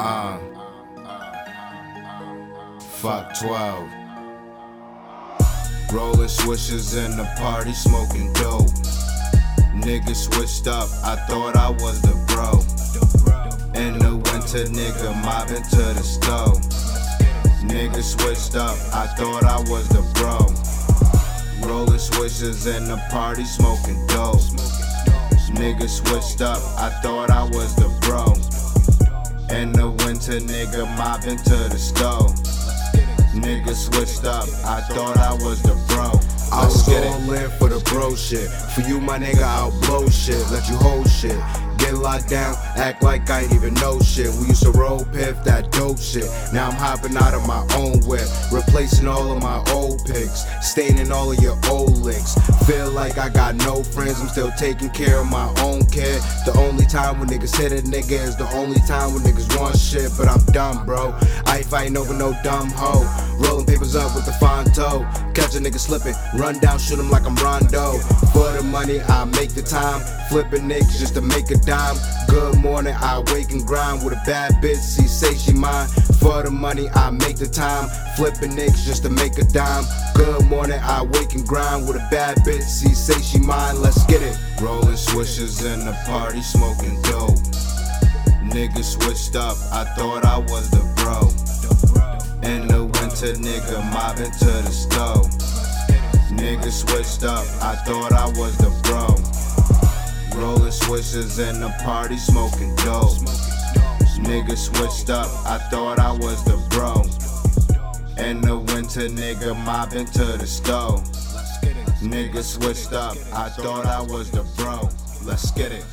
Uh. Fuck 12. Rolling swishers in the party, smoking dope. Niggas switched up, I thought I was the bro. In the winter, nigga mobbing to the stove. Niggas switched up, I thought I was the bro. Rolling swishers in the party, smoking dope. Niggas switched up, I thought I was the bro. In the winter, nigga mobbing to the stove. Nigga switched up, I thought I was the bro. I was all in for the bro shit. For you, my nigga, I'll blow shit. Let you hold shit. Get locked down, act like I ain't even know shit. We used to roll piff that dope shit. Now I'm hopping out of my own whip, replacing all of my old pics, staining all of your old licks. Feel like I got no friends, I'm still taking care of my own kid. The only time when niggas hit a nigga is the only time when niggas want shit, but I'm dumb, bro. I ain't fighting over no dumb hoe. Up with the fine toe. Catch a nigga slipping, run down, shoot him like I'm Rondo. For the money, I make the time. Flipping niggas just to make a dime. Good morning, I wake and grind with a bad bitch. She say she mine. For the money, I make the time. Flipping niggas just to make a dime. Good morning, I wake and grind with a bad bitch. She say she mine. Let's get it. Rolling swishers in the party, smoking dope. Niggas switched up, I thought I was the bro. Winter, nigga mobbing to the stove. Niggas switched up, I thought I was the bro. Rolling swishers in the party, smoking dope. Niggas switched up, I thought I was the bro. In the winter, nigga mobbing to the stove. Niggas switched up, I thought I was the bro. Let's get it.